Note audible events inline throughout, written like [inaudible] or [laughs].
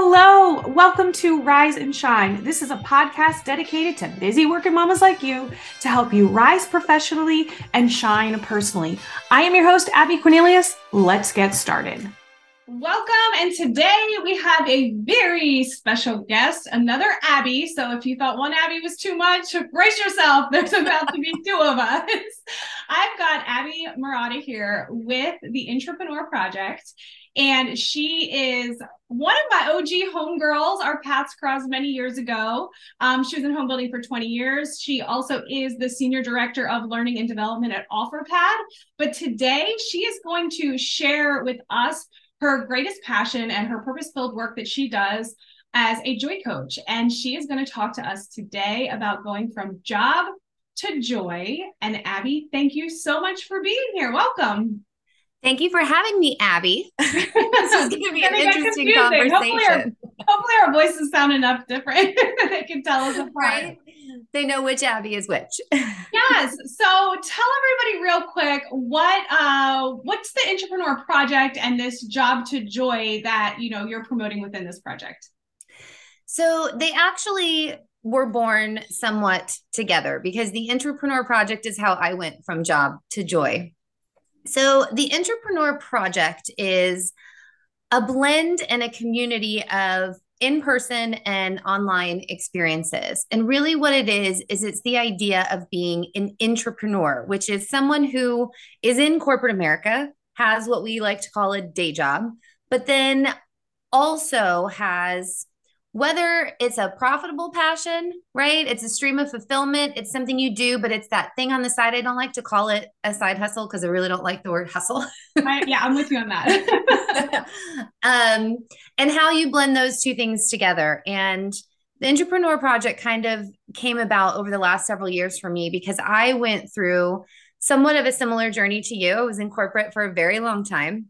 Hello, welcome to Rise and Shine. This is a podcast dedicated to busy working mamas like you to help you rise professionally and shine personally. I am your host, Abby Cornelius. Let's get started. Welcome, and today we have a very special guest, another Abby. So if you thought one Abby was too much, brace yourself. There's about to be two of us. [laughs] I've got Abbie Mirata here with the Intrapreneur Project. And she is one of my OG homegirls. Our paths crossed many years ago. Um, she was in home building for 20 years. She also is the senior director of learning and development at OfferPad. But today she is going to share with us her greatest passion and her purpose filled work that she does as a joy coach. And she is going to talk to us today about going from job to joy. And Abby, thank you so much for being here. Welcome. Thank you for having me, Abby. [laughs] this is going to be an interesting conversation. Hopefully our, hopefully our, voices sound enough different [laughs] that they can tell us apart. Right? They know which Abby is which. [laughs] yes. So tell everybody real quick what uh what's the intrapreneur project and this job to joy that you know you're promoting within this project. So they actually were born somewhat together because the intrapreneur project is how I went from job to joy so, the Intrapreneur Project is a blend and a community of in person and online experiences. And really, what it is, is it's the idea of being an intrapreneur, which is someone who is in corporate America, has what we like to call a day job, but then also has whether it's a profitable passion, right? It's a stream of fulfillment. It's something you do, but it's that thing on the side. I don't like to call it a side hustle because I really don't like the word hustle. I, yeah, I'm with you on that. [laughs] um, and how you blend those two things together. And the Intrapreneur Project kind of came about over the last several years for me because I went through somewhat of a similar journey to you. I was in corporate for a very long time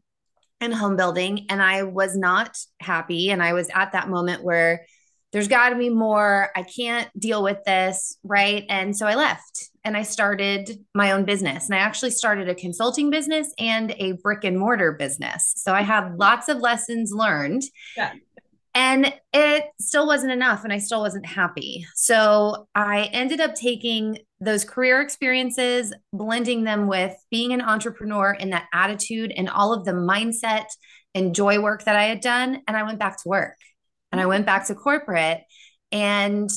and home building and I was not happy. And I was at that moment where there's got to be more. I can't deal with this right? And so I left and I started my own business. And I actually started a consulting business and a brick and mortar business. So I had lots of lessons learned. Yeah. And it still wasn't enough, and I still wasn't happy. So I ended up taking those career experiences, blending them with being an entrepreneur and that attitude and all of the mindset and joy work that I had done. And I went back to work and I went back to corporate. And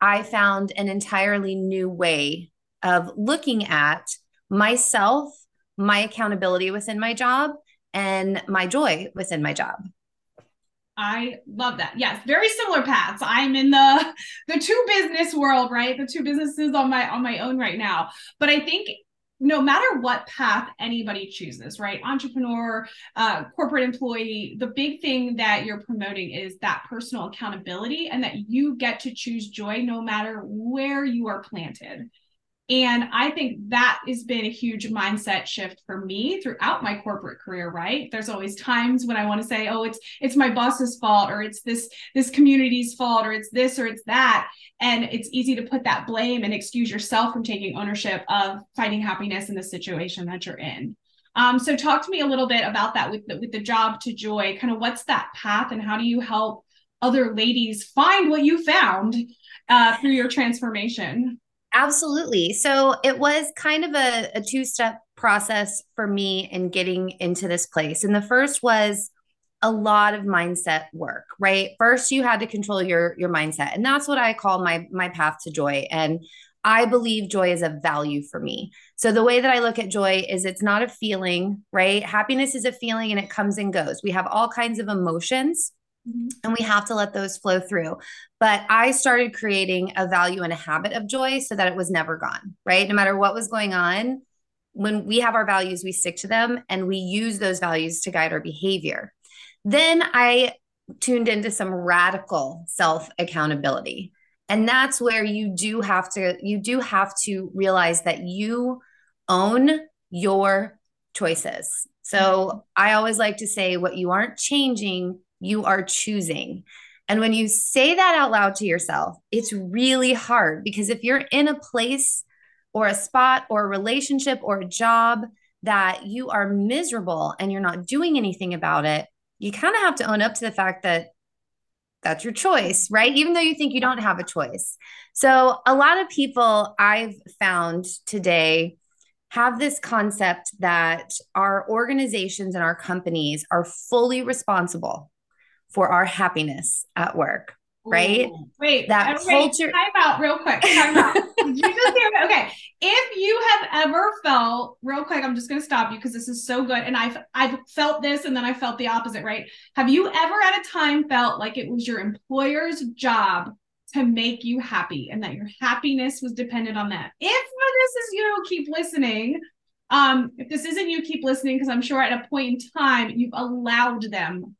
I found an entirely new way of looking at myself, my accountability within my job, and my joy within my job. I love that. Yes, very similar paths. I'm in the [laughs] the two business world, right? The two businesses on my on my own right now. But I think no matter what path anybody chooses, right? Entrepreneur, uh, corporate employee, the big thing that you're promoting is that personal accountability and that you get to choose joy no matter where you are planted. And I think that has been a huge mindset shift for me throughout my corporate career, right? There's always times when I want to say, oh, it's it's my boss's fault or it's this this community's fault or it's this or it's that. And it's easy to put that blame and excuse yourself from taking ownership of finding happiness in the situation that you're in. Um, so talk to me a little bit about that with the, with the job to joy. Kind of what's that path and how do you help other ladies find what you found uh, through your transformation? Absolutely. So it was kind of a, a two step process for me in getting into this place. And the first was a lot of mindset work, right? First you had to control your your mindset. And that's what I call my my path to joy. And I believe joy is a value for me. So the way that I look at joy is it's not a feeling, right? Happiness is a feeling and it comes and goes. We have all kinds of emotions Mm-hmm. And we have to let those flow through. But I started creating a value and a habit of joy so that it was never gone, right? No matter what was going on, when we have our values, we stick to them and we use those values to guide our behavior. Then I tuned into some radical self accountability. And that's where you do have to you do have to realize that you own your choices. So mm-hmm. I always like to say what you aren't changing you are choosing. And when you say that out loud to yourself, it's really hard because if you're in a place or a spot or a relationship or a job that you are miserable and you're not doing anything about it, you kind of have to own up to the fact that that's your choice, right? Even though you think you don't have a choice. So, a lot of people I've found today have this concept that our organizations and our companies are fully responsible for our happiness at work right? Ooh, wait, that wait, culture. Time out, real quick. Time out. [laughs] Did you just hear me? Okay, if you have ever felt, real quick, I'm just going to stop you because this is so good, and I've I've felt this, and then I felt the opposite, right? Have you ever at a time felt like it was your employer's job to make you happy, and that your happiness was dependent on that? If this is you, keep listening. Um, if this isn't you, keep listening because I'm sure at a point in time you've allowed them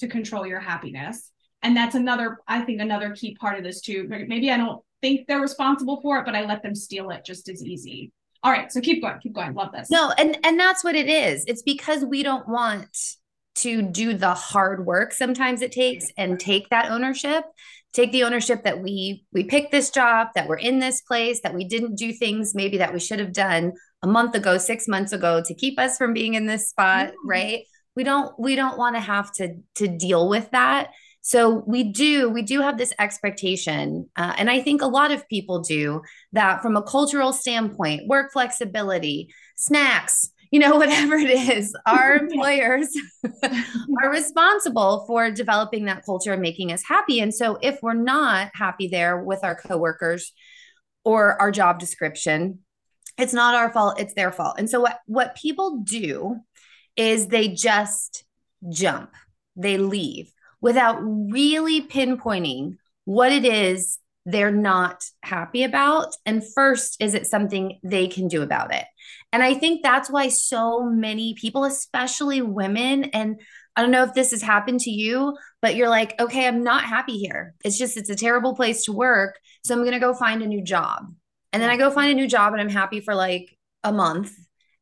to control your happiness. And that's another i think another key part of this too. Maybe i don't think they're responsible for it but i let them steal it just as easy. All right so keep going keep going. Love this. No and and that's what it is. It's because we don't want to do the hard work sometimes it takes and take that ownership take the ownership that we we picked this job that we're in this place that we didn't do things maybe that we should have done a month ago 6 months ago to keep us from being in this spot mm-hmm. right we don't we don't want to have to to deal with that so we do we do have this expectation, uh, and I think a lot of people do that from a cultural standpoint, work flexibility, snacks, you know, [laughs] whatever it is, our [laughs] employers are responsible for developing that culture and making us happy. And so if we're not happy there with our coworkers or our job description, it's not our fault, it's their fault. And so what, what people do is they just jump, they leave without really pinpointing what it is they're not happy about. And first, is it something they can do about it? And I think that's why so many people, especially women, and I don't know if this has happened to you, but you're like, okay, I'm not happy here. It's just, it's a terrible place to work. So I'm going to go find a new job. And then I go find a new job and I'm happy for like a month.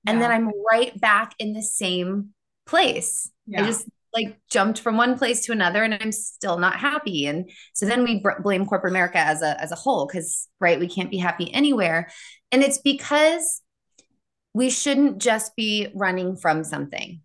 And yeah. then I'm right back in the same place. Yeah. I just like jumped from one place to another and I'm still not happy. And so then we b- blame corporate America as a as a whole cuz right, we can't be happy anywhere. And it's because we shouldn't just be running from something.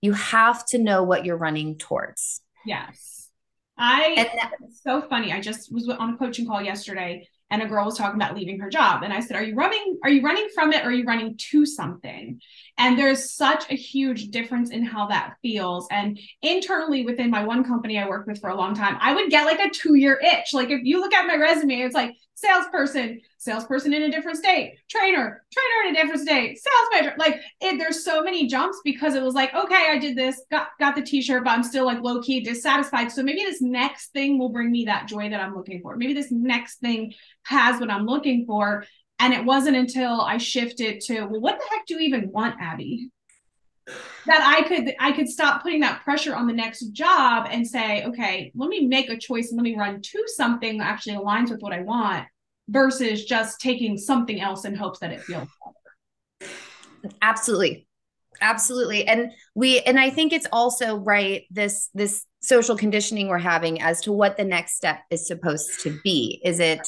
You have to know what you're running towards. Yes. I and that's so funny. I just was on a coaching call yesterday and a girl was talking about leaving her job. And i said are you running are you running from it or are you running to something? And there's such a huge difference in how that feels. And internally within my one company i worked with for a long time i would get like a two year itch. Like if you look at my resume it's like salesperson salesperson in a different state trainer trainer in a different state sales manager like it, there's so many jumps because it was like okay i did this got got the t-shirt but i'm still like low key dissatisfied so maybe this next thing will bring me that joy that i'm looking for maybe this next thing has what I'm looking for. And it wasn't until I shifted to, well, what the heck do you even want, Abby? That I could I could stop putting that pressure on the next job and say, okay, let me make a choice and let me run to something that actually aligns with what I want versus just taking something else in hopes that it feels better. Absolutely absolutely and we and i think it's also right this this social conditioning we're having as to what the next step is supposed to be is it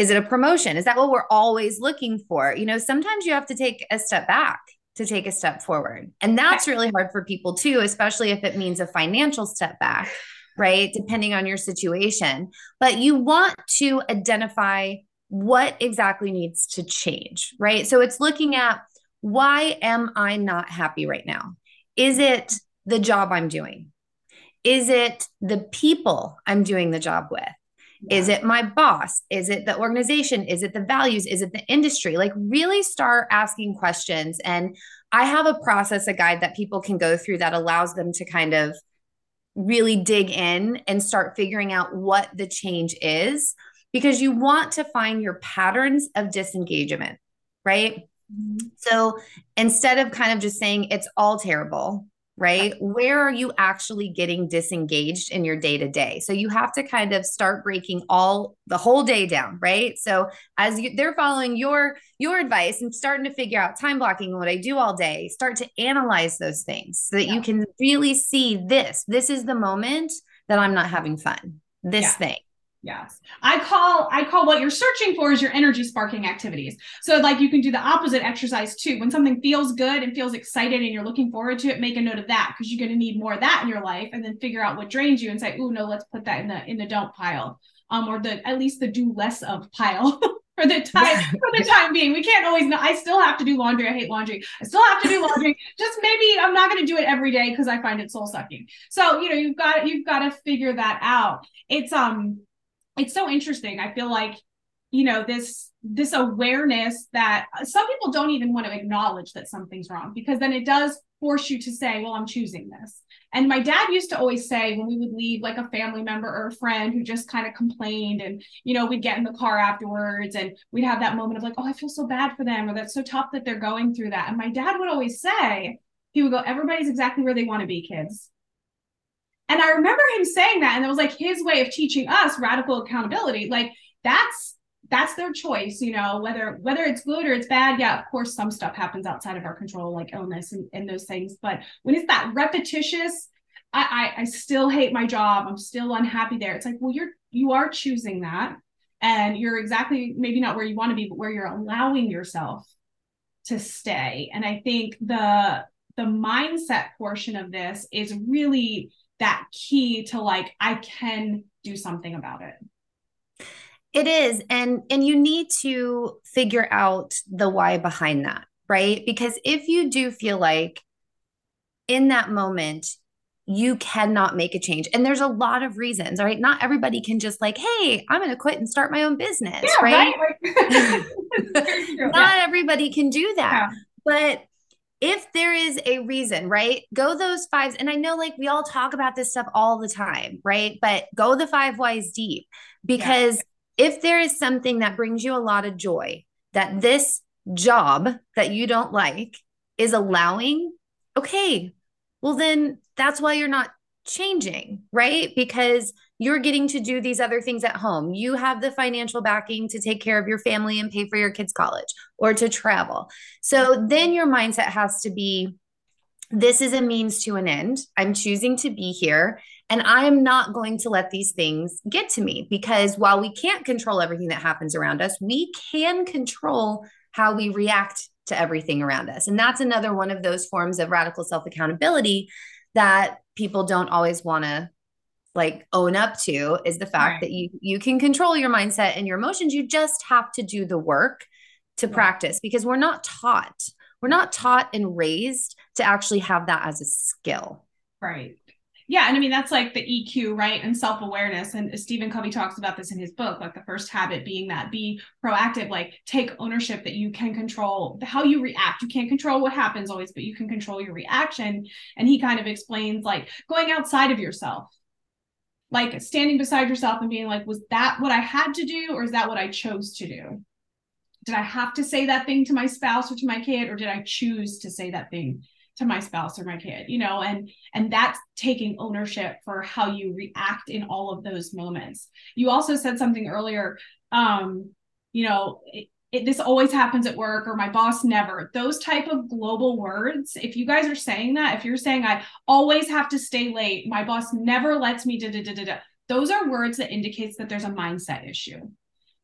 is it a promotion? Is that what we're always looking for? You know, sometimes you have to take a step back to take a step forward. And that's really hard for people too, especially if it means a financial step back, right? Depending on your situation. But you want to identify what exactly needs to change, right? So it's looking at why am I not happy right now? Is it the job I'm doing? Is it the people I'm doing the job with? Yeah. Is it my boss? Is it the organization? Is it the values? Is it the industry? Like, really start asking questions. And I have a process, a guide that people can go through that allows them to kind of really dig in and start figuring out what the change is because you want to find your patterns of disengagement, right? Mm-hmm. So instead of kind of just saying it's all terrible, right? Where are you actually getting disengaged in your day to day? So you have to kind of start breaking all the whole day down, right? So as you, they're following your your advice and starting to figure out time blocking what I do all day, start to analyze those things so that yeah. you can really see this. This is the moment that I'm not having fun. This yeah. thing. Yes. I call I call what you're searching for is your energy sparking activities. So like you can do the opposite exercise too. When something feels good and feels excited and you're looking forward to it, make a note of that because you're going to need more of that in your life and then figure out what drains you and say, "Oh, no, let's put that in the in the don't pile." Um or the at least the do less of pile. [laughs] for the time for the time being. We can't always know. I still have to do laundry. I hate laundry. I still have to do laundry. [laughs] Just maybe I'm not going to do it every day because I find it soul sucking. So, you know, you've got you've got to figure that out. It's um it's so interesting. I feel like, you know, this this awareness that some people don't even want to acknowledge that something's wrong because then it does force you to say, well, I'm choosing this. And my dad used to always say when we would leave like a family member or a friend who just kind of complained and you know we'd get in the car afterwards and we'd have that moment of like, oh, I feel so bad for them or that's so tough that they're going through that. And my dad would always say, he would go, everybody's exactly where they want to be, kids. And I remember him saying that, and it was like his way of teaching us radical accountability. Like that's that's their choice, you know, whether whether it's good or it's bad. Yeah, of course, some stuff happens outside of our control, like illness and, and those things. But when it's that repetitious, I, I I still hate my job. I'm still unhappy there. It's like, well, you're you are choosing that, and you're exactly maybe not where you want to be, but where you're allowing yourself to stay. And I think the the mindset portion of this is really that key to like I can do something about it. It is and and you need to figure out the why behind that, right? Because if you do feel like in that moment you cannot make a change. And there's a lot of reasons, right? Not everybody can just like, hey, I'm going to quit and start my own business, yeah, right? right? [laughs] [laughs] Not yeah. everybody can do that. Yeah. But if there is a reason, right? Go those fives. And I know like we all talk about this stuff all the time, right? But go the five whys deep because yeah. if there is something that brings you a lot of joy, that this job that you don't like is allowing, okay, well, then that's why you're not changing, right? Because you're getting to do these other things at home. You have the financial backing to take care of your family and pay for your kids' college or to travel. So then your mindset has to be this is a means to an end. I'm choosing to be here and I am not going to let these things get to me because while we can't control everything that happens around us, we can control how we react to everything around us. And that's another one of those forms of radical self accountability that people don't always want to like own up to is the fact right. that you you can control your mindset and your emotions. You just have to do the work to right. practice because we're not taught. We're not taught and raised to actually have that as a skill. Right. Yeah and i mean that's like the eq right and self-awareness and stephen covey talks about this in his book like the first habit being that be proactive like take ownership that you can control how you react. You can't control what happens always but you can control your reaction and he kind of explains like going outside of yourself like standing beside yourself and being like, was that what I had to do or is that what I chose to do? Did I have to say that thing to my spouse or to my kid or did I choose to say that thing to my spouse or my kid? You know, and and that's taking ownership for how you react in all of those moments. You also said something earlier um you know, it, this always happens at work or my boss never. Those type of global words if you guys are saying that if you're saying i always have to stay late my boss never lets me da da da da those are words that indicates that there's a mindset issue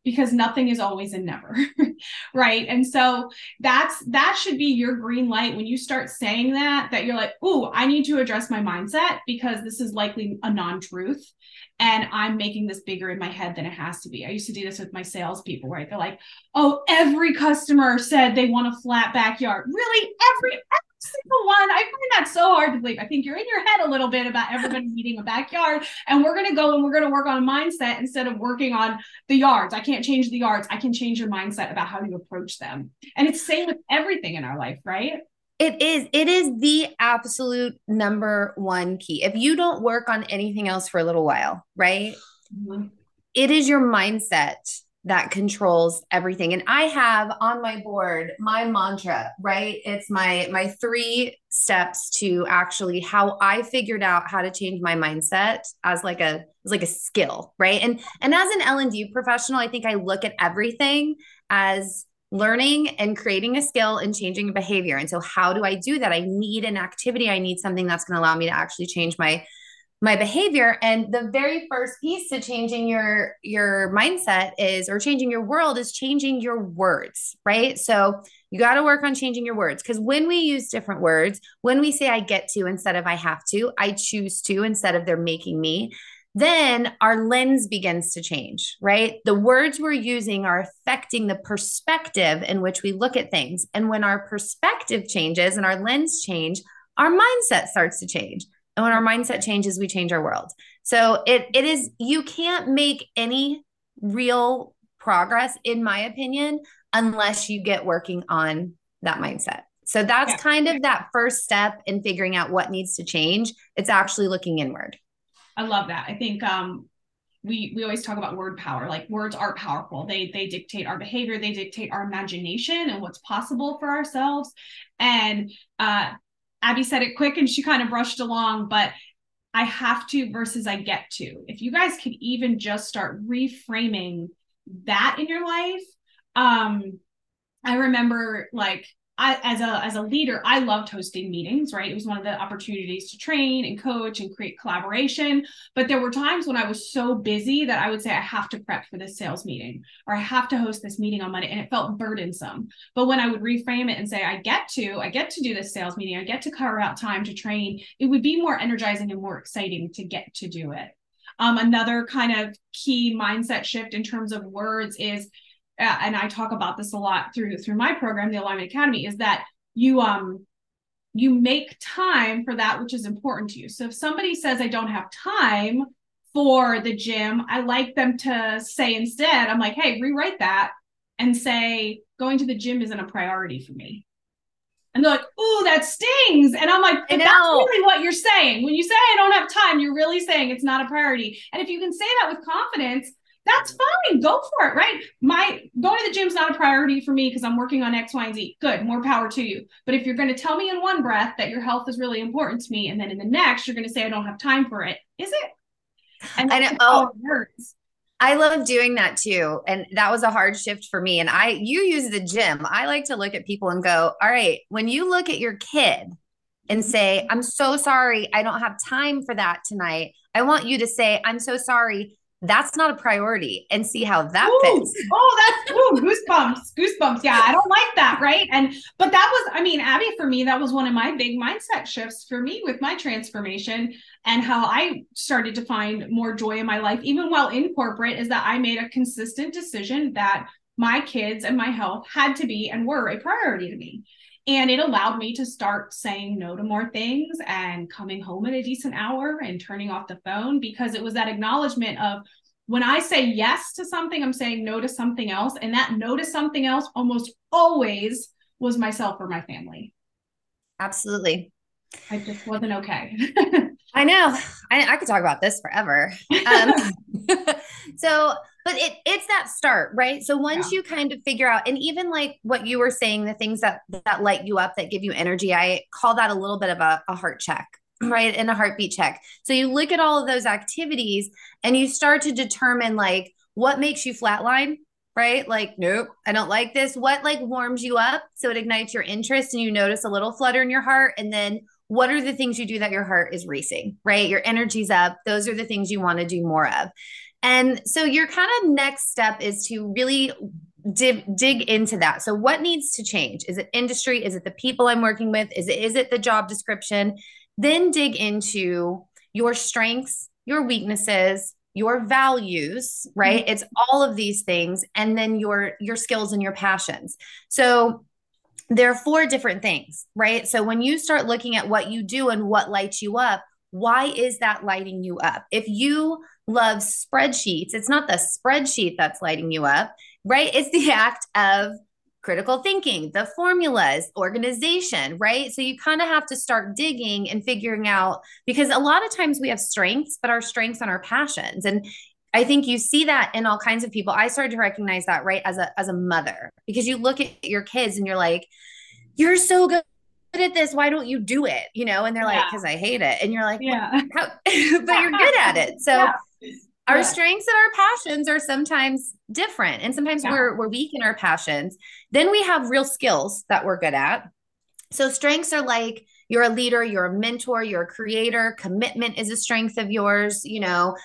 because nothing is always and never [laughs] right? And so that's that should be your green light when you start saying that that you're like oh i need to address my mindset because this is likely a non-truth and i'm making this bigger in my head than it has to be. I used to do this with my salespeople right? They're like oh every customer said they want a flat backyard. Really? Every single one. I find that so hard to believe. I think you're in your head a little bit about everybody [laughs] needing a backyard, and we're going to go and we're going to work on a mindset instead of working on the yards. I can't change the yards. I can change your mindset about how you approach them. And it's same with everything in our life, right? It is. It is the absolute number one key. If you don't work on anything else for a little while, right? Mm-hmm. It is your mindset that controls everything. And i have on my board my mantra right? It's my my three steps to actually how i figured out how to change my mindset as like a as like a skill right? And and as an l&d professional i think i look at everything as learning and creating a skill and changing behavior. And so how do i do that? I need an activity. I need something that's going to allow me to actually change my my behavior and the very first piece to changing your your mindset is or changing your world is changing your words right so you got to work on changing your words because when we use different words when we say i get to instead of i have to i choose to instead of they're making me then our lens begins to change, right? The words we're using are affecting the perspective in which we look at things. And when our perspective changes and our lens change, our mindset starts to change. And when our mindset changes, we change our world. So it it is you can't make any real progress in my opinion unless you get working on that mindset. So that's yeah. kind of that first step in figuring out what needs to change. It's actually looking inward. I love that. I think um, we we always talk about word power. Like words are powerful. They they dictate our behavior. They dictate our imagination and what's possible for ourselves. And uh, Abby said it quick, and she kind of brushed along, but. I have to versus I get to. If you guys could even just start reframing that in your life, um, I remember like I, as a as a leader, I loved hosting meetings, right? It was one of the opportunities to train and coach and create collaboration. But there were times when I was so busy that I would say I have to prep for this sales meeting or I have to host this meeting on Monday, and it felt burdensome. But when I would reframe it and say I get to, I get to do this sales meeting, I get to carve out time to train, it would be more energizing and more exciting to get to do it. Um, another kind of key mindset shift in terms of words is and I talk about this a lot through through my program, the Alignment Academy, is that you um you make time for that which is important to you. So if somebody says I don't have time for the gym, I like them to say instead, I'm like, hey, rewrite that and say going to the gym isn't a priority for me. And they're like, "Ooh, that stings." And I'm like, "That's really what you're saying. When you say I don't have time, you're really saying it's not a priority." And if you can say that with confidence, that's fine. Go for it, right? My going to the gym's not a priority for me because I'm working on X, Y, and Z. Good, more power to you. But if you're going to tell me in one breath that your health is really important to me, and then in the next you're going to say I don't have time for it, is it? And I know. Oh, words. I love doing that too. And that was a hard shift for me. And I, you use the gym. I like to look at people and go, all right, when you look at your kid and mm-hmm. say, I'm so sorry, I don't have time for that tonight. I want you to say, I'm so sorry that's not a priority and see how that ooh, fits. Oh, that's ooh, goosebumps, goosebumps. Yeah, I don't like that, right? And but that was, I mean, Abby, for me, that was one of my big mindset shifts for me with my transformation and how I started to find more joy in my life, even while in corporate, is that I made a consistent decision that my kids and my health had to be and were a priority to me. And it allowed me to start saying no to more things and coming home at a decent hour and turning off the phone because it was that acknowledgement of when I say yes to something, I'm saying no to something else. And that no to something else almost always was myself or my family. Absolutely. I just wasn't okay. [laughs] I know. I, I, could talk about this forever. Um, [laughs] [laughs] so but it it's that start right? So once yeah. you kind of figure out and even like what you were saying the things that that light you up that give you energy i call that a little bit of a, a heart check [clears throat] right? And a heartbeat check. So you look at all of those activities and you start to determine like what makes you flatline right? Like nope. I don't like this. What like warms you up so it ignites your interest and you notice a little flutter in your heart? And then what are the things you do that your heart is racing right? Your energy's up. Those are the things you want to do more of and so your kind of next step is to really dig, dig into that. So what needs to change? Is it industry? Is it the people I'm working with? Is it is it the job description? Then dig into your strengths, your weaknesses, your values, right? Mm-hmm. It's all of these things and then your your skills and your passions. So there are four different things, right? So when you start looking at what you do and what lights you up, why is that lighting you up? If you love spreadsheets, it's not the spreadsheet that's lighting you up, right? It's the [laughs] act of critical thinking, the formulas, organization, right? So you kind of have to start digging and figuring out because a lot of times we have strengths, but our strengths and our passions. And I think you see that in all kinds of people. I started to recognize that right as a as a mother because you look at your kids and you're like, you're so good at this why don't you do it you know and they're like because i hate it and you're like yeah well, [laughs] but you're good at it so yeah. our yeah. strengths and our passions are sometimes different and sometimes yeah. we're we're weak in our passions then we have real skills that we're good at so strengths are like you're a leader, you're a mentor, you're a creator. Commitment is a strength of yours, you know,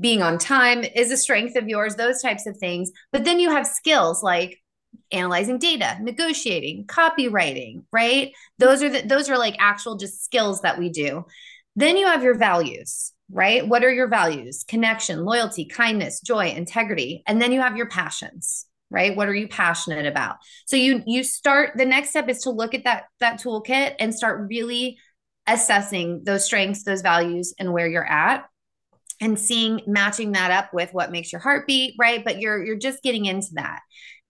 being on time is a strength of yours, those types of things. But then you have skills like analyzing data, negotiating, copywriting, right? Those are the, those are like actual just skills that we do. Then you have your values, right? What are your values? Connection, loyalty, kindness, joy, integrity. And then you have your passions, right? What are you passionate about? So you you start the next step is to look at that that toolkit and start really assessing those strengths, those values and where you're at and seeing matching that up with what makes your heart beat, right? But you're you're just getting into that.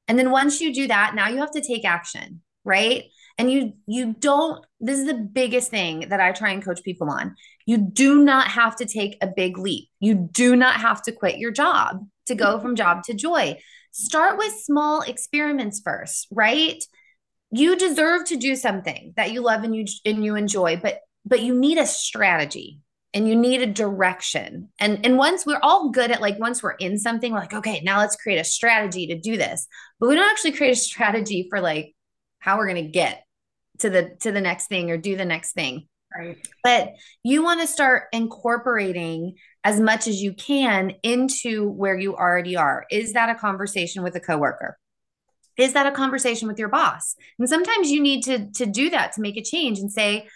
And then once you do that, now you have to take action, right? And you you don't this is the biggest thing that I try and coach people on. You do not have to take a big leap. You do not have to quit your job to go from job to joy. Start with small experiments first, right? You deserve to do something that you love and you and you enjoy, but but you need a strategy and you need a direction. And and once we're all good at like once we're in something, we're like, okay, now let's create a strategy to do this. But we don't actually create a [laughs] strategy for like how we're going to get to the to the next thing or do the next thing. Right. But you want to start incorporating as much as you can into where you already are. Is that a conversation with a coworker? Is that a conversation with your boss? And sometimes you need to to do that to make a change and say,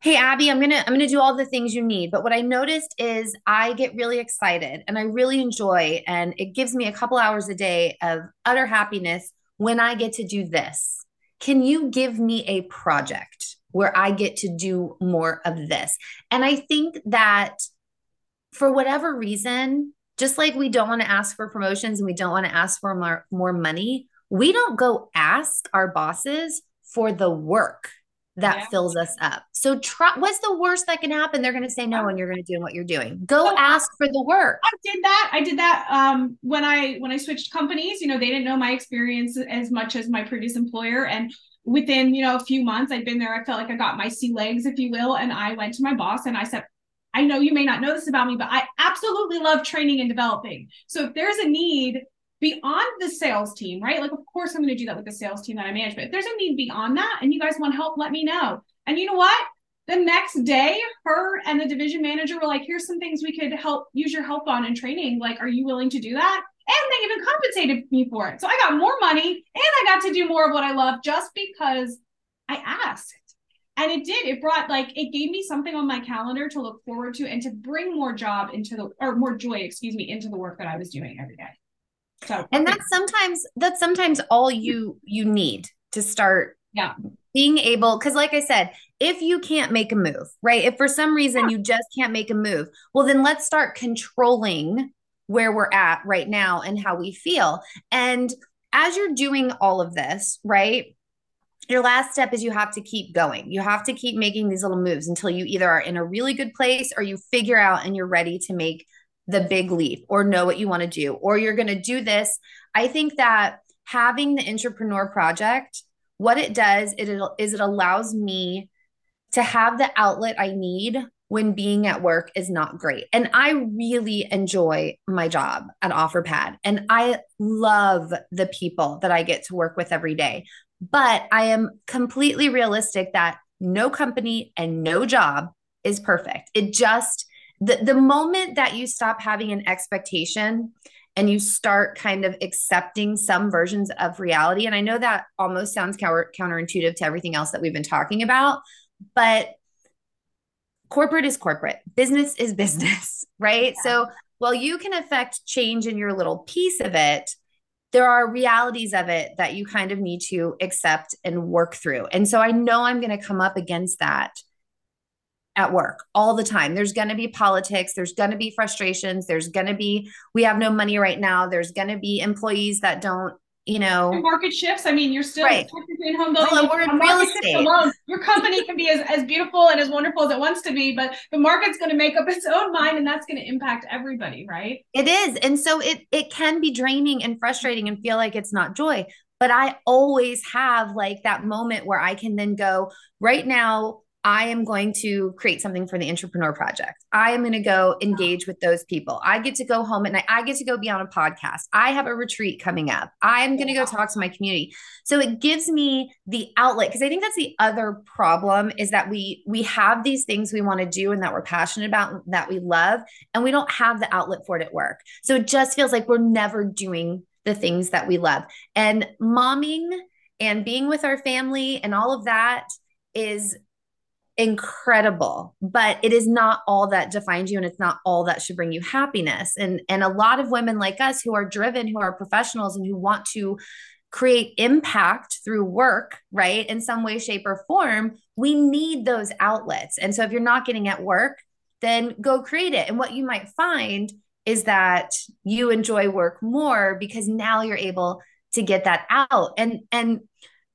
hey abby i'm gonna i'm gonna do all the things you need but what i noticed is i get really excited and i really enjoy and it gives me a couple hours a day of utter happiness when i get to do this. Can you give me a project where i get to do more of this? And i think that for whatever reason just like we don't want to ask for promotions and we don't want to ask for more, more money we don't go ask our bosses for the work that yeah. fills us up. So try what's the worst that can happen? They're going to say no and you're going to do what you're doing. Go so ask for the work. I did that. I did that um when I when I switched companies, you know, they didn't know my experience as much as my previous employer and within, you know, a few months I'd been there, I felt like I got my sea legs if you will, and I went to my boss and I said I know you may not know this about me, but I absolutely love training and developing. So if there's a need beyond the sales team, right? Like, of course, I'm going to do that with the sales team that I manage. But if there's a need beyond that and you guys want help, let me know. And you know what? The next day, her and the division manager were like, here's some things we could help use your help on in training. Like, are you willing to do that? And they even compensated me for it. So I got more money and I got to do more of what I love just because I asked. And it did. It brought like it gave me something on my calendar to look forward to and to bring more job into the or more joy, excuse me, into the work that I was doing every day. So and that's sometimes that's sometimes all you you need to start yeah. being able because like i said if you can't make a move right? If for some reason yeah. you just can't make a move well then let's start controlling where we're at right now and how we feel. And as you're doing all of this right your last step is you have to keep going. You have to keep making these little moves until you either are in a really good place or you figure out and you're ready to make the big leap or know what you want to do or you're going to do this. I think that having the intrapreneur project what it does it is it allows me to have the outlet i need when being at work is not great. And i really enjoy my job at offerpad and i love the people that i get to work with every day. But i am completely realistic that no company and no job is perfect. It just the, the moment that you stop having an expectation and you start kind of accepting some versions of reality and i know that almost sounds counter, counterintuitive to everything else that we've been talking about but corporate is corporate. Business is business [laughs] right? Yeah. so while you can affect change in your little piece of it there are realities of it that you kind of need to accept and work through. And so i know i'm going to come up against that at work all the time. There's going to be politics, there's going to be frustrations, there's going to be we have no money right now, there's going to be employees that don't, you know, market shifts. I mean, you're still right. in home building. Well, we're in real estate. Alone, your company can be as, as beautiful and as wonderful as it wants to be, but the market's going to make up its own mind and that's going to impact everybody, right? It is. And so it it can be draining and frustrating and feel like it's not joy. But I always have like that moment where I can then go, right now, I am going to create something for the intrapreneur project. I am going to go engage with those people. I get to go home at night. I get to go be on a podcast. I have a retreat coming up. I'm going to go talk to my community. So it gives me the outlet because I think that's the other problem is that we we have these things we want to do and that we're passionate about that we love and we don't have the outlet for it at work. So it just feels like we're never doing the things that we love. And momming and being with our family and all of that is incredible but it is not all that defines you and it's not all that should bring you happiness. And and a lot of women like us who are driven who are professionals and who want to create impact through work right in some way shape or form we need those outlets. And so if you're not getting at work then go create it. And what you might find is that you enjoy work more because now you're able to get that out. And and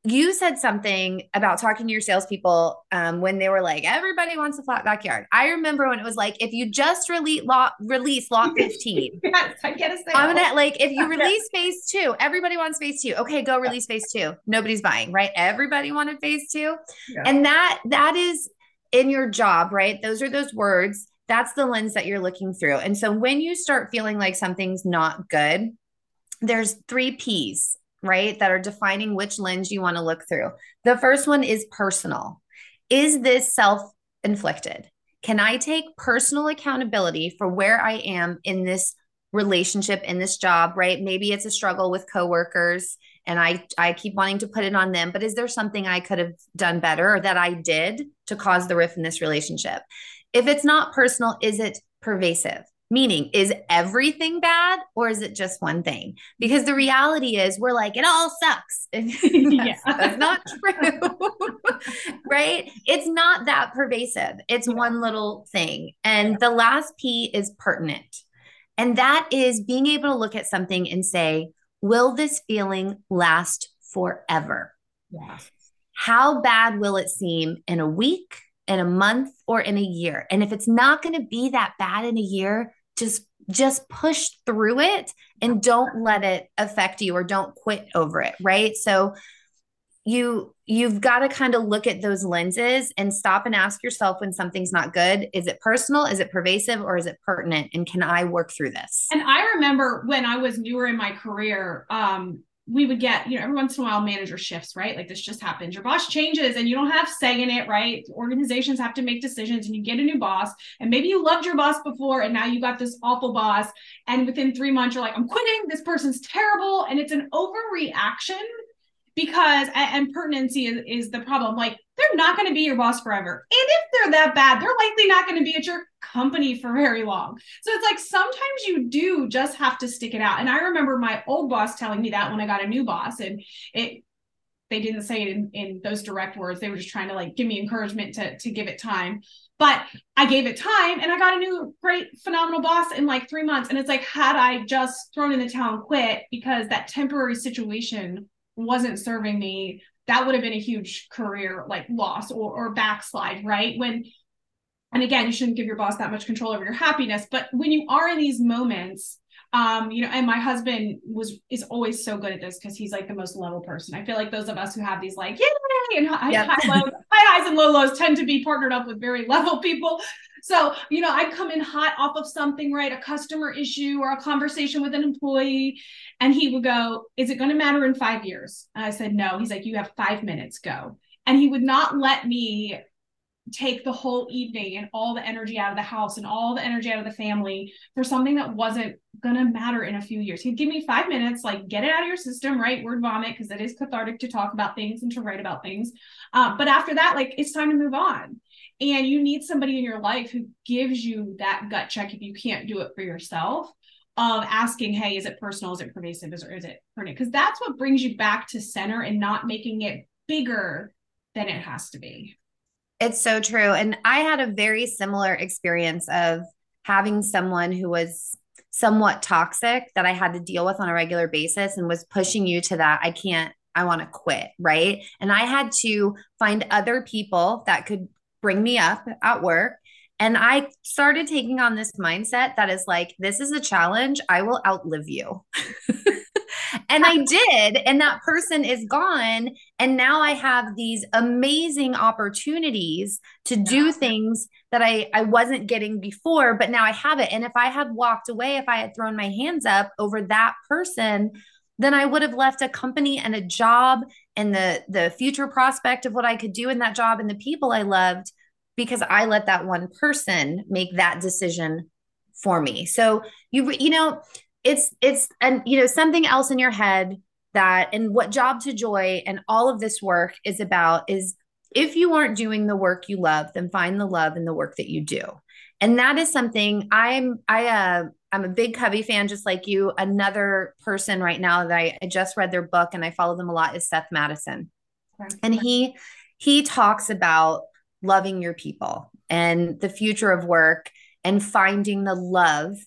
you said something about talking to your salespeople um, when they were like, everybody wants a flat backyard. I remember when it was like, if you just release lot [laughs] release lot 15. yes, I get a sale. I'm gonna like if you [laughs] release phase two, everybody wants phase two. Okay, go release phase two. Nobody's buying, right? Everybody wanted phase two. Yeah. And that that is in your job, right? Those are those words. That's the lens that you're looking through. And so when you start feeling like something's not good, there's three P's right? That are defining which lens you want to look through. The first one is personal. Is this self inflicted? Can I take personal accountability for where I am in this relationship, in this job, right? Maybe it's a struggle with coworkers and I, I keep wanting to put it on them, but is there something I could have done better or that I did to cause the rift in this relationship? If it's not personal, is it pervasive? Meaning, is everything bad or is it just one thing? Because the reality is, we're like, it all sucks. [laughs] that's, yeah. that's not [laughs] true. right? It's not that pervasive. It's yeah. one little thing. And the last P is pertinent. And that is being able to look at something and say, will this feeling last forever? Yes. How bad will it seem in a week, in a month, or in a year? And if it's not going to be that bad in a year, just just push through it and don't let it affect you or don't quit over it right? So you you've got to kind of look at those lenses and stop and ask yourself when something's not good is it personal is it pervasive or is it pertinent and can i work through this? And i remember when i was newer in my career um we would get, you know, every once in a while manager shifts, right? Like this just happens. Your boss changes and you don't have say in it, right? Organizations have to make decisions and you get a new boss. And maybe you loved your boss before and now you got this awful boss. And within three months, you're like, I'm quitting. This person's terrible. And it's an overreaction because and pertinency is, is the problem like they're not going to be your boss forever and if they're that bad they're likely not going to be at your company for very long. So it's like sometimes you do just have to stick it out. And i remember my old boss telling me that when i got a new boss and it they didn't say it in, in those direct words. They were just trying to like give me encouragement to, to give it time. But i gave it time and i got a new great phenomenal boss in like three months. And it's like had i just thrown in the towel and quit because that temporary situation wasn't serving me, that would have been a huge career like loss or, or backslide, right? When, and again, you shouldn't give your boss that much control over your happiness, but when you are in these moments, um, you know, and my husband was is always so good at this because he's like the most level person. I feel like those of us who have these like yay and high, yep. high, lows, high highs and low lows tend to be partnered up with very [laughs] level people. So, you know, I'd come in hot off of something, right? A customer issue or a conversation with an employee. And he would go, Is it going to matter in five years? And I said, No. He's like, You have five minutes, go. And he would not let me take the whole evening and all the energy out of the house and all the energy out of the family for something that wasn't going to matter in a few years. He'd give me five minutes, like get it out of your system, right? Word vomit, because it is cathartic to talk about things and to write about things. Uh, but after that, like it's time to move on. And you need somebody in your life who gives you that gut check if you can't do it for yourself of asking, hey, is it personal? Is it pervasive? Is, or is it permanent? Because that's what brings you back to center and not making it bigger than it has to be. It's so true. And I had a very similar experience of having someone who was somewhat toxic that I had to deal with on a regular basis and was pushing you to that. I can't, I want to quit. Right. And I had to find other people that could bring me up at work. And I started taking on this mindset that is like, this is a challenge. I will outlive you. [laughs] and I [laughs] did. And that person is gone. And now I have these amazing opportunities to do things that I, I wasn't getting before, but now I have it. And if I had walked away, if I had thrown my hands up over that person, then I would have left a company and a job and the the future prospect of what I could do in that job and the people I loved because I let that one person make that decision for me. So you you know it's it's and you know something else in your head that and what job to joy and all of this work is about is if you aren't doing the work you love then find the love in the work that you do. And that is something i'm i uh i'm a big covey fan just like you. Another person right now that I, I just read their book and i follow them a lot is seth mattison. And he he talks about loving your people and the future of work and finding the love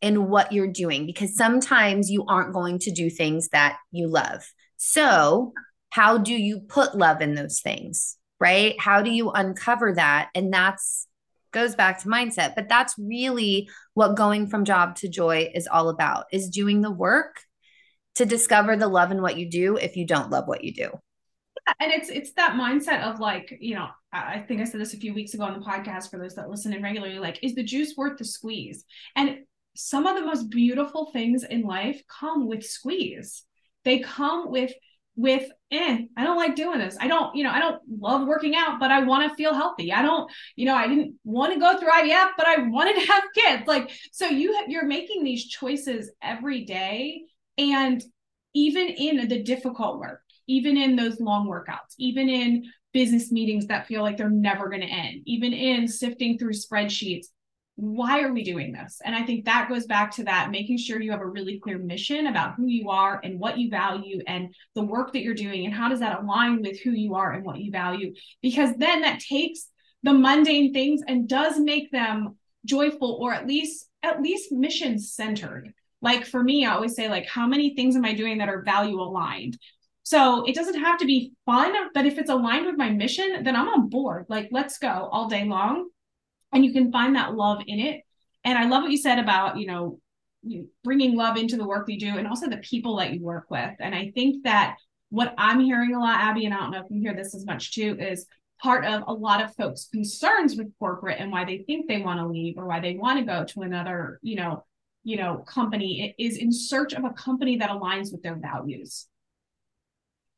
in what you're doing because sometimes you aren't going to do things that you love. So, how do you put love in those things? Right? How do you uncover that? And that's goes back to mindset, but that's really what going from job to joy is all about is doing the work to discover the love in what you do if you don't love what you do. and it's it's that mindset of like you know I think I said this a few weeks ago on the podcast for those that listen in regularly like is the juice worth the squeeze and some of the most beautiful things in life come with squeeze. They come with with eh, I don't like doing this. I don't, you know, I don't love working out, but I want to feel healthy. I don't, you know, I didn't want to go through IVF, but I wanted to have kids. Like so you you're making these choices every day and even in the difficult work, even in those long workouts, even in business meetings that feel like they're never going to end, even in sifting through spreadsheets, why are we doing this? And I think that goes back to that making sure you have a really clear mission about who you are and what you value and the work that you're doing and how does that align with who you are and what you value because then that takes the mundane things and does make them joyful or at least at least mission centered. Like for me, I always say like how many things am I doing that are value aligned? So it doesn't have to be fun, but if it's aligned with my mission, then I'm on board. Like let's go all day long and you can find that love in it. And i love what you said about you know bringing love into the work you do and also the people that you work with. And i think that what i'm hearing a lot abby and i don't know if you hear this as much too is part of a lot of folks concerns with corporate and why they think they want to leave or why they want to go to another you know you know company is in search of a company that aligns with their values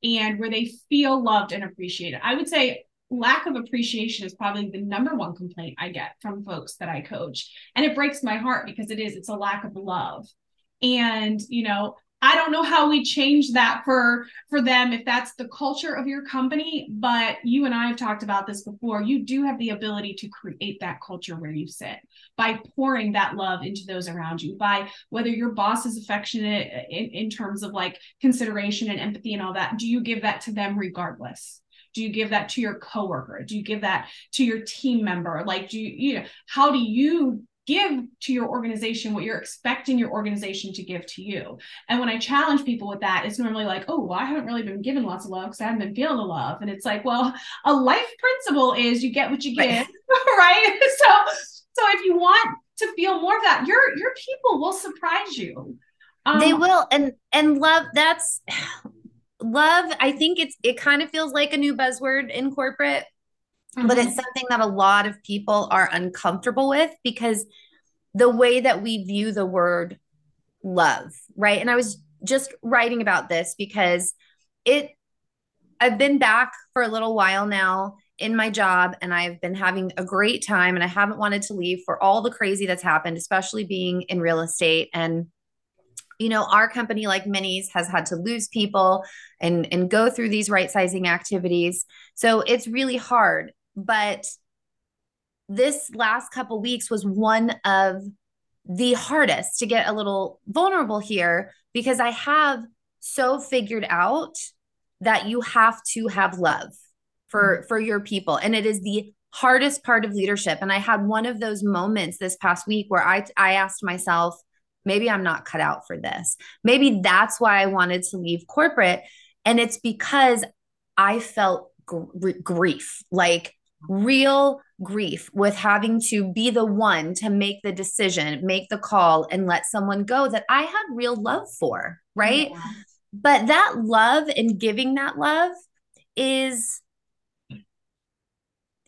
and where they feel loved and appreciated. I would say lack of appreciation is probably the number one complaint I get from folks that I coach. And it breaks my heart because it is, it's a lack of love. And, you know, I don't know how we change that for for them if that's the culture of your company, but you and I have talked about this before. You do have the ability to create that culture where you sit by pouring that love into those around you, by whether your boss is affectionate in, in terms of like consideration and empathy and all that. Do you give that to them regardless? Do you give that to your coworker do you give that to your team member like do you you know how do you give to your organization what you're expecting your organization to give to you. And when I challenge people with that, it's normally like, oh, well, I haven't really been given lots of love because I haven't been feeling the love. And it's like, well, a life principle is you get what you give, [laughs] right? So, so if you want to feel more of that, your your people will surprise you. Um, they will, and and love. That's love i think it's it kind of feels like a new buzzword in corporate mm-hmm. but it's something that a lot of people are uncomfortable with because the way that we view the word love right and i was just writing about this because it i've been back for a little while now in my job and I've been having a great time and I haven't wanted to leave for all the crazy that's happened, especially being in real estate and you know our company like minis has had to lose people and and go through these right sizing activities so it's really hard but this last couple weeks was one of the hardest to get a little vulnerable here because i have so figured out that you have to have love for mm-hmm. for your people and it is the hardest part of leadership and i had one of those moments this past week where i i asked myself Maybe I'm not cut out for this. Maybe that's why I wanted to leave corporate. And it's because I felt gr- grief, like real grief with having to be the one to make the decision, make the call, and let someone go that I had real love for. Right. Yeah. but that love and giving that love is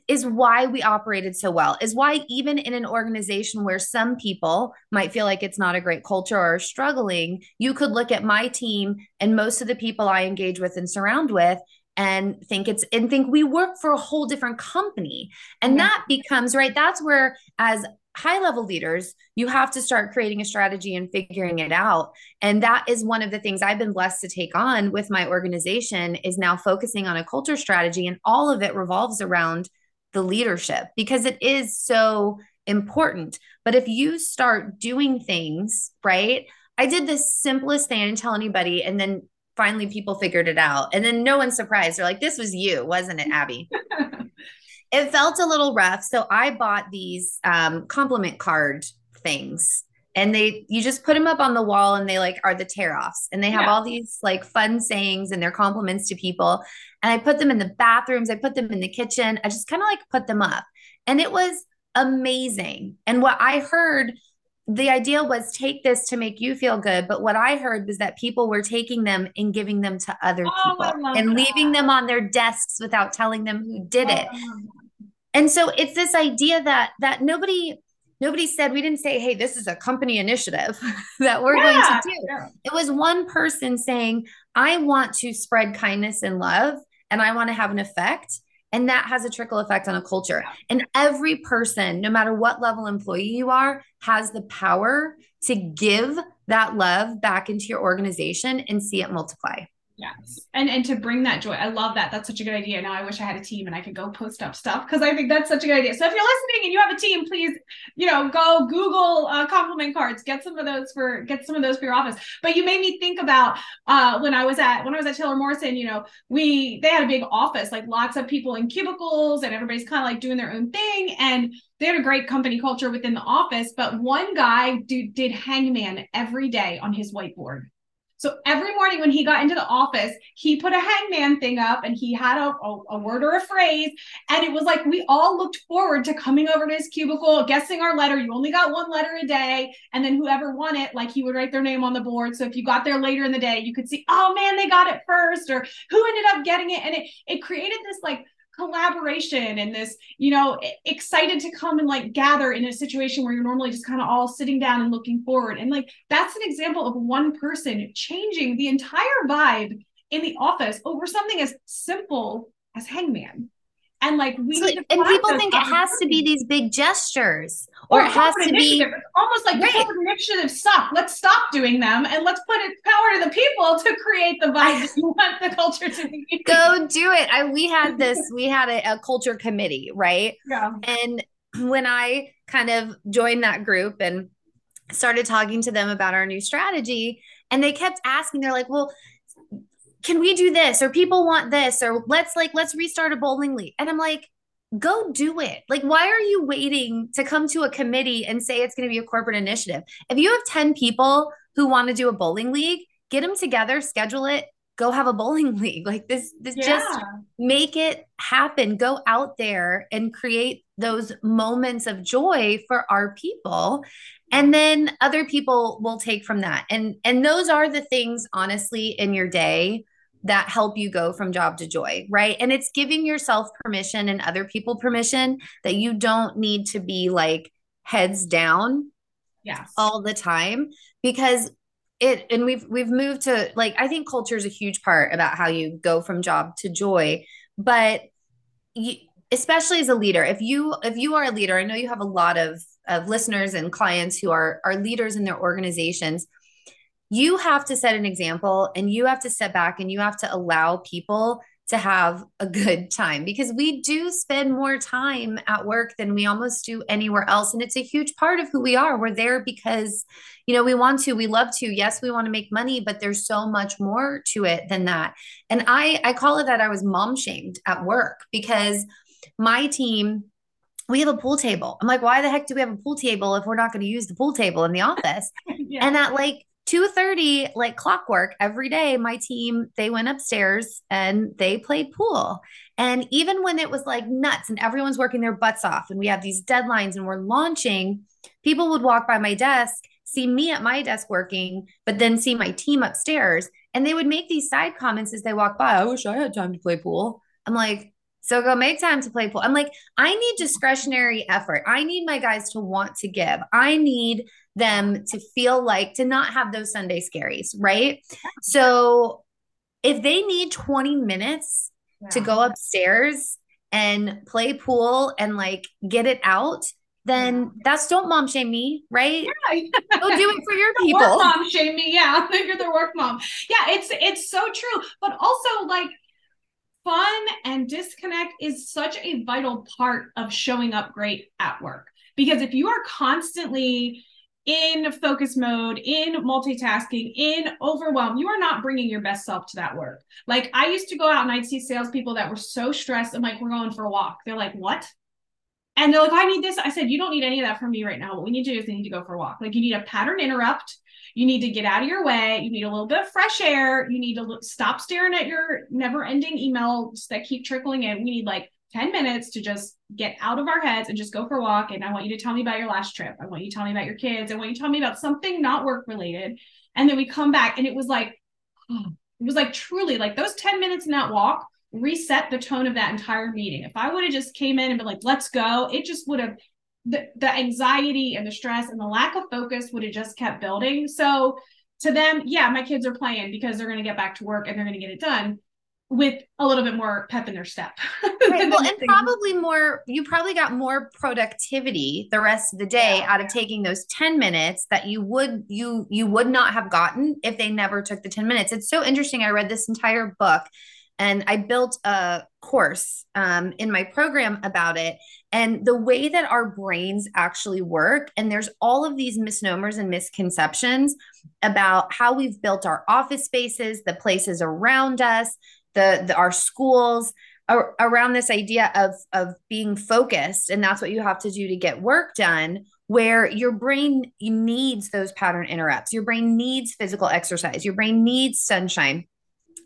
is why we operated so well is why even in an organization where some people might feel like it's not a great culture or struggling you could look at my team and most of the people i engage with and surround with and think it's and think we work for a whole different company and yeah. that becomes right that's where as high level leaders you have to start creating a strategy and figuring it out and that is one of the things i've been blessed to take on with my organization is now focusing on a culture strategy and all of it revolves around the leadership because it is so important but if you start doing things right i did the simplest thing i didn't tell anybody and then finally people figured it out. And then no one's surprised. They're like, this was you, wasn't it, Abby? [laughs] it felt a little rough. So I bought these um, compliment card things. And they, you just put them up on the wall and they like are the tear offs. And they have yeah. all these like fun sayings and their compliments to people. And I put them in the bathrooms, I put them in the kitchen. I just kind of like put them up. And it was amazing. And what I heard the idea was take this to make you feel good but what i heard was that people were taking them and giving them to other oh, people and that. leaving them on their desks without telling them who did it and so it's this idea that that nobody nobody said we didn't say hey this is a company initiative [laughs] that we're yeah, going to do it was one person saying i want to spread kindness and love and i want to have an effect and that has a trickle effect on a culture. And every person, no matter what level employee you are, has the power to give that love back into your organization and see it multiply. Yes. And and to bring that joy. I love that. That's such a good idea. Now I wish I had a team and I could go post up stuff because I think that's such a good idea. So if you're listening and you have a team, please, you know, go Google uh, compliment cards, get some of those for get some of those for your office. But you made me think about uh, when I was at when I was at Taylor Morrison, you know, we they had a big office, like lots of people in cubicles and everybody's kind of like doing their own thing. And they had a great company culture within the office, but one guy do, did hangman every day on his whiteboard so every morning when he got into the office, he put a hangman thing up and he had a, a, a, word or a phrase. And it was like we all looked forward to coming over to his cubicle, guessing our letter. You only got one letter a day. And then whoever won it, like he would write their name on the board. So if you got there later in the day, you could see, oh man, they got it first, or who ended up getting it. And it it created this like collaboration and this, you know, excited to come and like gather in a situation where you're normally just kind of all sitting down and looking forward. And like that's an example of one person changing the entire vibe in the office over something as simple as hangman and like we so, and people think it has to be these big gestures or, or it has to be almost like right. the initiatives suck let's stop doing them and let's put it power to the people to create the vibe you [laughs] want the culture to be. Go do it. I, we had this we had a, a culture committee right? Yeah. And [clears throat] when i kind of joined that group and started talking to them about our new strategy and they kept asking they're like well can we do this? Or people want this. Or let's like let's restart a bowling league. And i'm like go do it. Like why are you waiting to come to a committee and say it's going to be a corporate initiative? If you have 10 people who want to do a bowling league get them together schedule it go have a bowling [laughs] league. Like this this yeah. just make it happen. Go out there and create those moments of joy for our people. And then other people will take from that. And and those are the things honestly in your day that help you go from job to joy, right? And it's giving yourself permission and other people permission that you don't need to be like heads down yes. all the time because it and we've we've moved to like I think culture is a huge part about how you go from job to joy, but you, especially as a leader, if you if you are a leader, I know you have a lot of of listeners and clients who are are leaders in their organizations you have to set an example and you have to step back and you have to allow people to have a good [laughs] time because we do spend more time at work than we almost do anywhere else. And it's a huge part of who we are. We're there because you know we want to we love to. Yes we want to make money but there's so much more to it than that. And i i call it that i was mom shamed at work because my team we have a pool table. I'm like why the heck do we have a pool table if we're not going to use the pool table in the office? [laughs] Yeah. and that like 2:30 like clockwork every day my team they went upstairs and they played pool and even when it was like nuts and everyone's working their butts off and we have these deadlines and we're launching people would walk by my desk see me at my desk working, but then see my team upstairs. And they would make these side comments as they walk by. I wish I had time to play pool. I'm like, so go make time to play pool. I'm like, I need discretionary effort. I need my guys to want to give. I need them to feel like to not have those Sunday scaries, right? So if they need 20 minutes yeah. to go upstairs and play pool and like get it out, then that's don't mom shame me, right? Yeah. Go do it for your [laughs] people. Work mom shame me. Yeah. [laughs] You're the work mom. Yeah, it's it's so true. But also like fun and disconnect is such a vital part of showing up great at work. Because if you are constantly in focus mode, in multitasking, in overwhelm, you are not bringing your best self to that work. Like I used to go out and I'd see salespeople that were so stressed. I'm like, we're going for a walk. They're like, what? And they're like, I need this. I said, you don't need any of that from me right now. What we need to do is we need to go for a walk. Like you need a pattern interrupt. You need to get out of your way. You need a little bit of fresh air. You need to stop staring at your never ending emails that keep trickling in. We need like 10 minutes to just get out of our heads and just go for a walk. And I want you to tell me about your last trip. I want you to tell me about your kids. I want you to tell me about something not work related. And then we come back and it was like, oh, it was like truly like those 10 minutes in that walk reset the tone of that entire meeting. If I would have just came in and been like, let's go, it just would have the, the anxiety and the stress and the lack of focus would have just kept building. So to them, yeah, my kids are playing because they're going to get back to work and they're going to get it done with a little bit more pep in their step. [laughs] right. Well, and probably more, you probably got more productivity the rest of the day yeah, out of taking those 10 minutes that you would you you would not have gotten if they never took the 10 minutes. It's so interesting. I read this entire book and I built a course um, in my program about it and the way that our brains actually work. And there's all of these misnomers and misconceptions about how we've built our office spaces, the places around us, the, the our schools ar- around this idea of of being focused, and that's what you have to do to get work done where your brain needs those pattern interrupts. Your brain needs physical exercise. Your brain needs sunshine.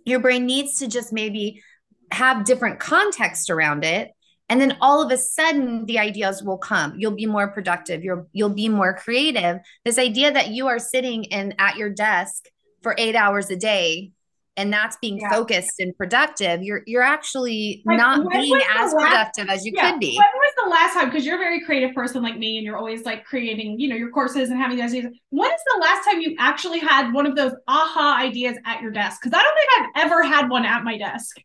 Your brain needs to just maybe have different context around it. And then all of a sudden the ideas will come. You'll be more productive. You'll you'll be more creative. This idea that you are sitting and at your desk for 8 hours a day and that's being yeah. focused and productive you're you're actually like, not being as last, productive as you yeah, could be when was the last time because you're a very creative person like me and you're always like creating you know your courses and having these ideas when is the last time you actually had one of those aha ideas at your desk because i don't think i've ever had one at my desk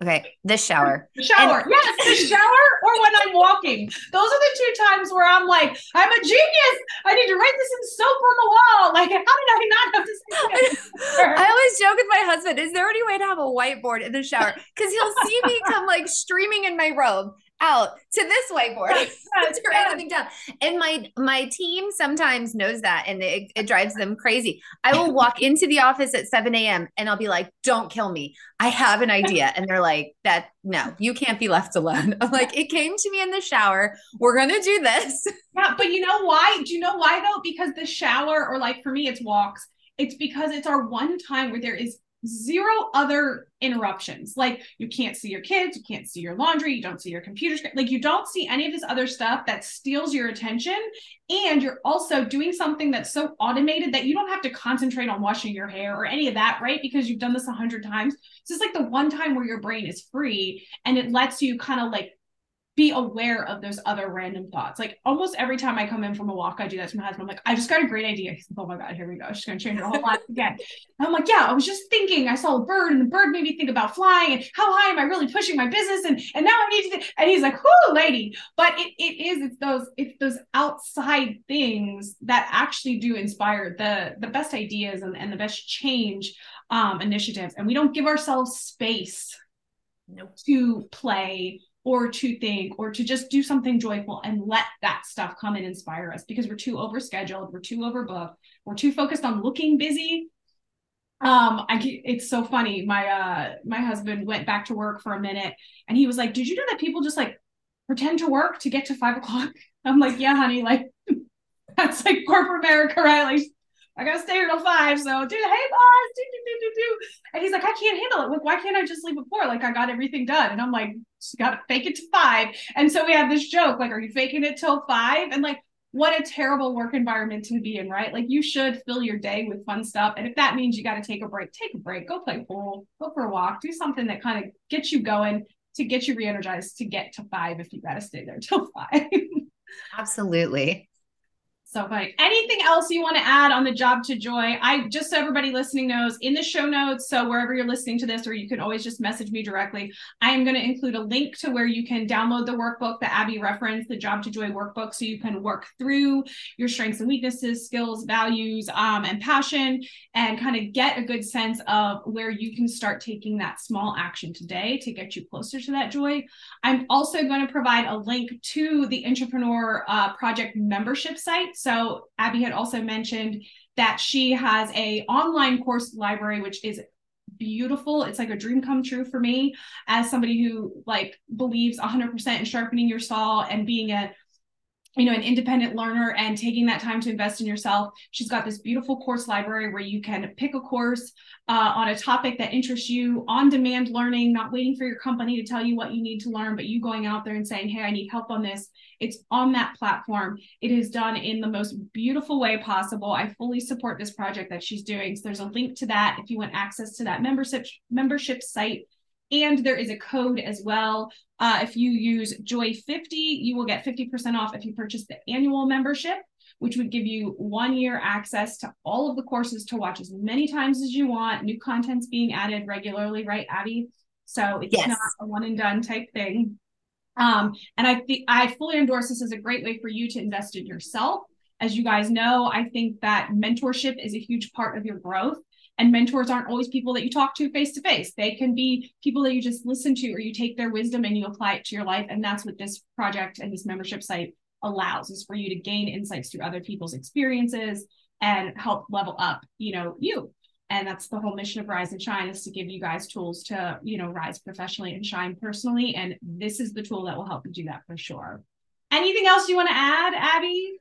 Okay, the shower. The shower. And- yes, the shower or when I'm walking. Those are the two times where I'm like, I'm a genius. I need to write this in soap on the wall. Like, how did I not have to say [laughs] I always joke with my husband, is there any way to have a whiteboard in the shower? Because he'll see me come like streaming in my robe out to this whiteboard yes, [laughs] to write everything down. And my my team sometimes knows that and it, it drives them crazy. I will walk into the office at 7 a.m. and I'll be like, don't kill me. I have an idea. And they're like, that no, you can't be left alone. I'm like, it came to me in the shower. We're gonna do this. Yeah, but you know why? Do you know why though? Because the shower, or like for me, it's walks. It's because it's our one time where there is zero other interruptions. Like you can't see your kids, you can't see your laundry, you don't see your computer screen. Like you don't see any of this other stuff that steals your attention. And you're also doing something that's so automated that you don't have to concentrate on washing your hair or any of that, right? Because you've done this a hundred times. So it's like the one time where your brain is free and it lets you kind of like be aware of those other random thoughts. Like almost every time I come in from a walk, I do that to my husband. I'm like, I just got a great idea. He's like, oh my God, here we go. She's going to change her whole life again. And I'm like, yeah, I was just thinking, I saw a bird and the bird made me think about flying and how high am I really pushing my business? And, and now I need to, and he's like, whoo, lady. But it, it is, it's those, it's those outside things that actually do inspire the, the best ideas and, and the best change um, initiatives. And we don't give ourselves space nope. to play or to think or to just do something joyful and let that stuff come and inspire us because we're too overscheduled, we're too overbooked, we're too focused on looking busy. Um, I it's so funny. My uh my husband went back to work for a minute and he was like, Did you know that people just like pretend to work to get to five o'clock? [laughs] I'm like, Yeah, honey, like [laughs] that's like corporate America, right? Like I gotta stay here till five. So, dude, hey boss, do, do, do, do. And he's like, I can't handle it. Like, why can't I just leave before? Like, I got everything done. And I'm like, got to fake it to five. And so we have this joke, like, are you faking it till five? And like, what a terrible work environment to be in, right? Like you should fill your day with fun stuff. And if that means you got to take a break, take a break, go play pool, go for a walk, do something that kind of gets you going to get you re-energized to get to five if you got to stay there till [laughs] five. Absolutely. So funny. Anything else you want to add on the job to joy? I just so everybody listening knows in the show notes. So wherever you're listening to this, or you can always just message me directly. I am going to include a link to where you can download the workbook that Abby referenced, the job to joy workbook, so you can work through your strengths and weaknesses, skills, values, um, and passion, and kind of get a good sense of where you can start taking that small action today to get you closer to that joy. I'm also going to provide a link to the Intrapreneur uh, Project membership site. So Abby had also mentioned that she has a online course library, which is beautiful. It's like a dream come true for me as somebody who like believes 100% in sharpening your saw and being a you know an independent learner and taking that time to invest in yourself. She's got this beautiful course library where you can pick a course uh, on a topic that interests you on demand learning not waiting for your company to tell you what you need to learn but you going out there and saying hey i need help on this. It's on that platform. It is done in the most beautiful way possible. I fully support this project that she's doing. So there's a link to that if you want access to that membership membership site and there is a code as well. Uh, if you use Joy50, you will get 50% off if you purchase the annual membership, which would give you one year access to all of the courses to watch as many times as you want. New content's being added regularly, right, Abby? So it's yes. not a one and done type thing. Um, and I think I fully endorse this as a great way for you to invest in yourself. As you guys know, I think that mentorship is a huge part of your growth. And mentors aren't always people that you talk to face to face. They can be people that you just listen to or you take their wisdom and you apply it to your life. And that's what this project and this membership site allows is for you to gain insights through other people's experiences and help level up, you know, you. And that's the whole mission of Rise and Shine is to give you guys tools to, you know, rise professionally and shine personally. And this is the tool that will help you do that for sure. Anything else you want to add, Abby?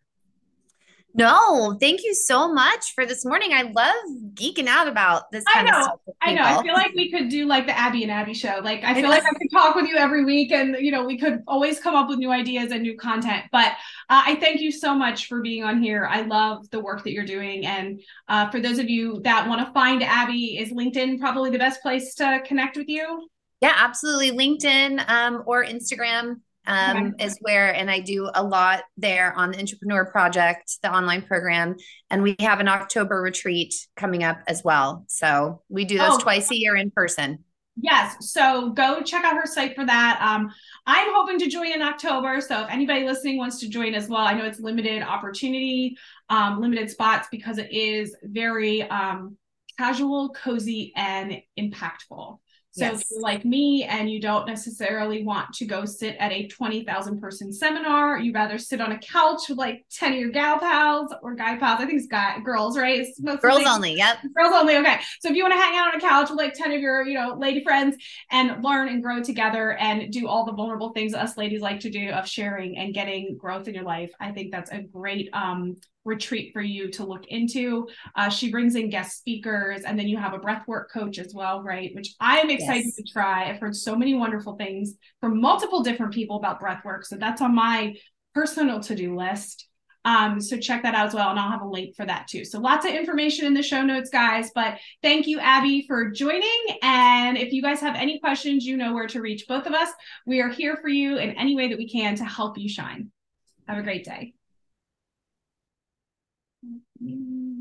No, thank you so much for this morning. I love geeking out about this kind I know. I know. I feel like we could do like the Abby and Abby show. Like I feel like I could talk with you every week and you know, we could always come up with new ideas and new content. But uh, I thank you so much for being on here. I love the work that you're doing. And uh, for those of you that want to find Abby, is LinkedIn probably the best place to connect with you? Yeah, absolutely. LinkedIn um, or Instagram um, okay. is where, and I do a lot there on the Intrapreneur Project, the online program. And we have an October retreat coming up as well. So we do those oh. twice a year in person. Yes. So go check out her site for that. Um, I'm hoping to join in October. So if anybody listening wants to join as well, I know it's limited opportunity, um, limited spots because it is very um, casual, cozy, and impactful. So yes. if you're like me and you don't necessarily want to go sit at a 20,000 person seminar, you rather sit on a couch with like 10 of your gal pals or guy pals. I think it's guy girls, right? It's girls only. Yep. Girls only. Okay. So if you want to hang out on a couch with like 10 of your, you know, lady friends and learn and grow together and do all the vulnerable things us ladies like to do of sharing and getting growth in your life, I think that's a great um retreat for you to look into. Uh, she brings in guest speakers, and then you have a breathwork coach as well, right? Which I am excited yes. to try. I've heard so many wonderful things from multiple different people about breathwork, so that's on my personal to-do list. Um, so check that out as well, and I'll have a link for that too. So lots of information in the show notes, guys. But thank you, Abby, for joining. And if you guys have any questions, you know where to reach both of us. We are here for you in any way that we can to help you shine. Have a great day. Mm-hmm.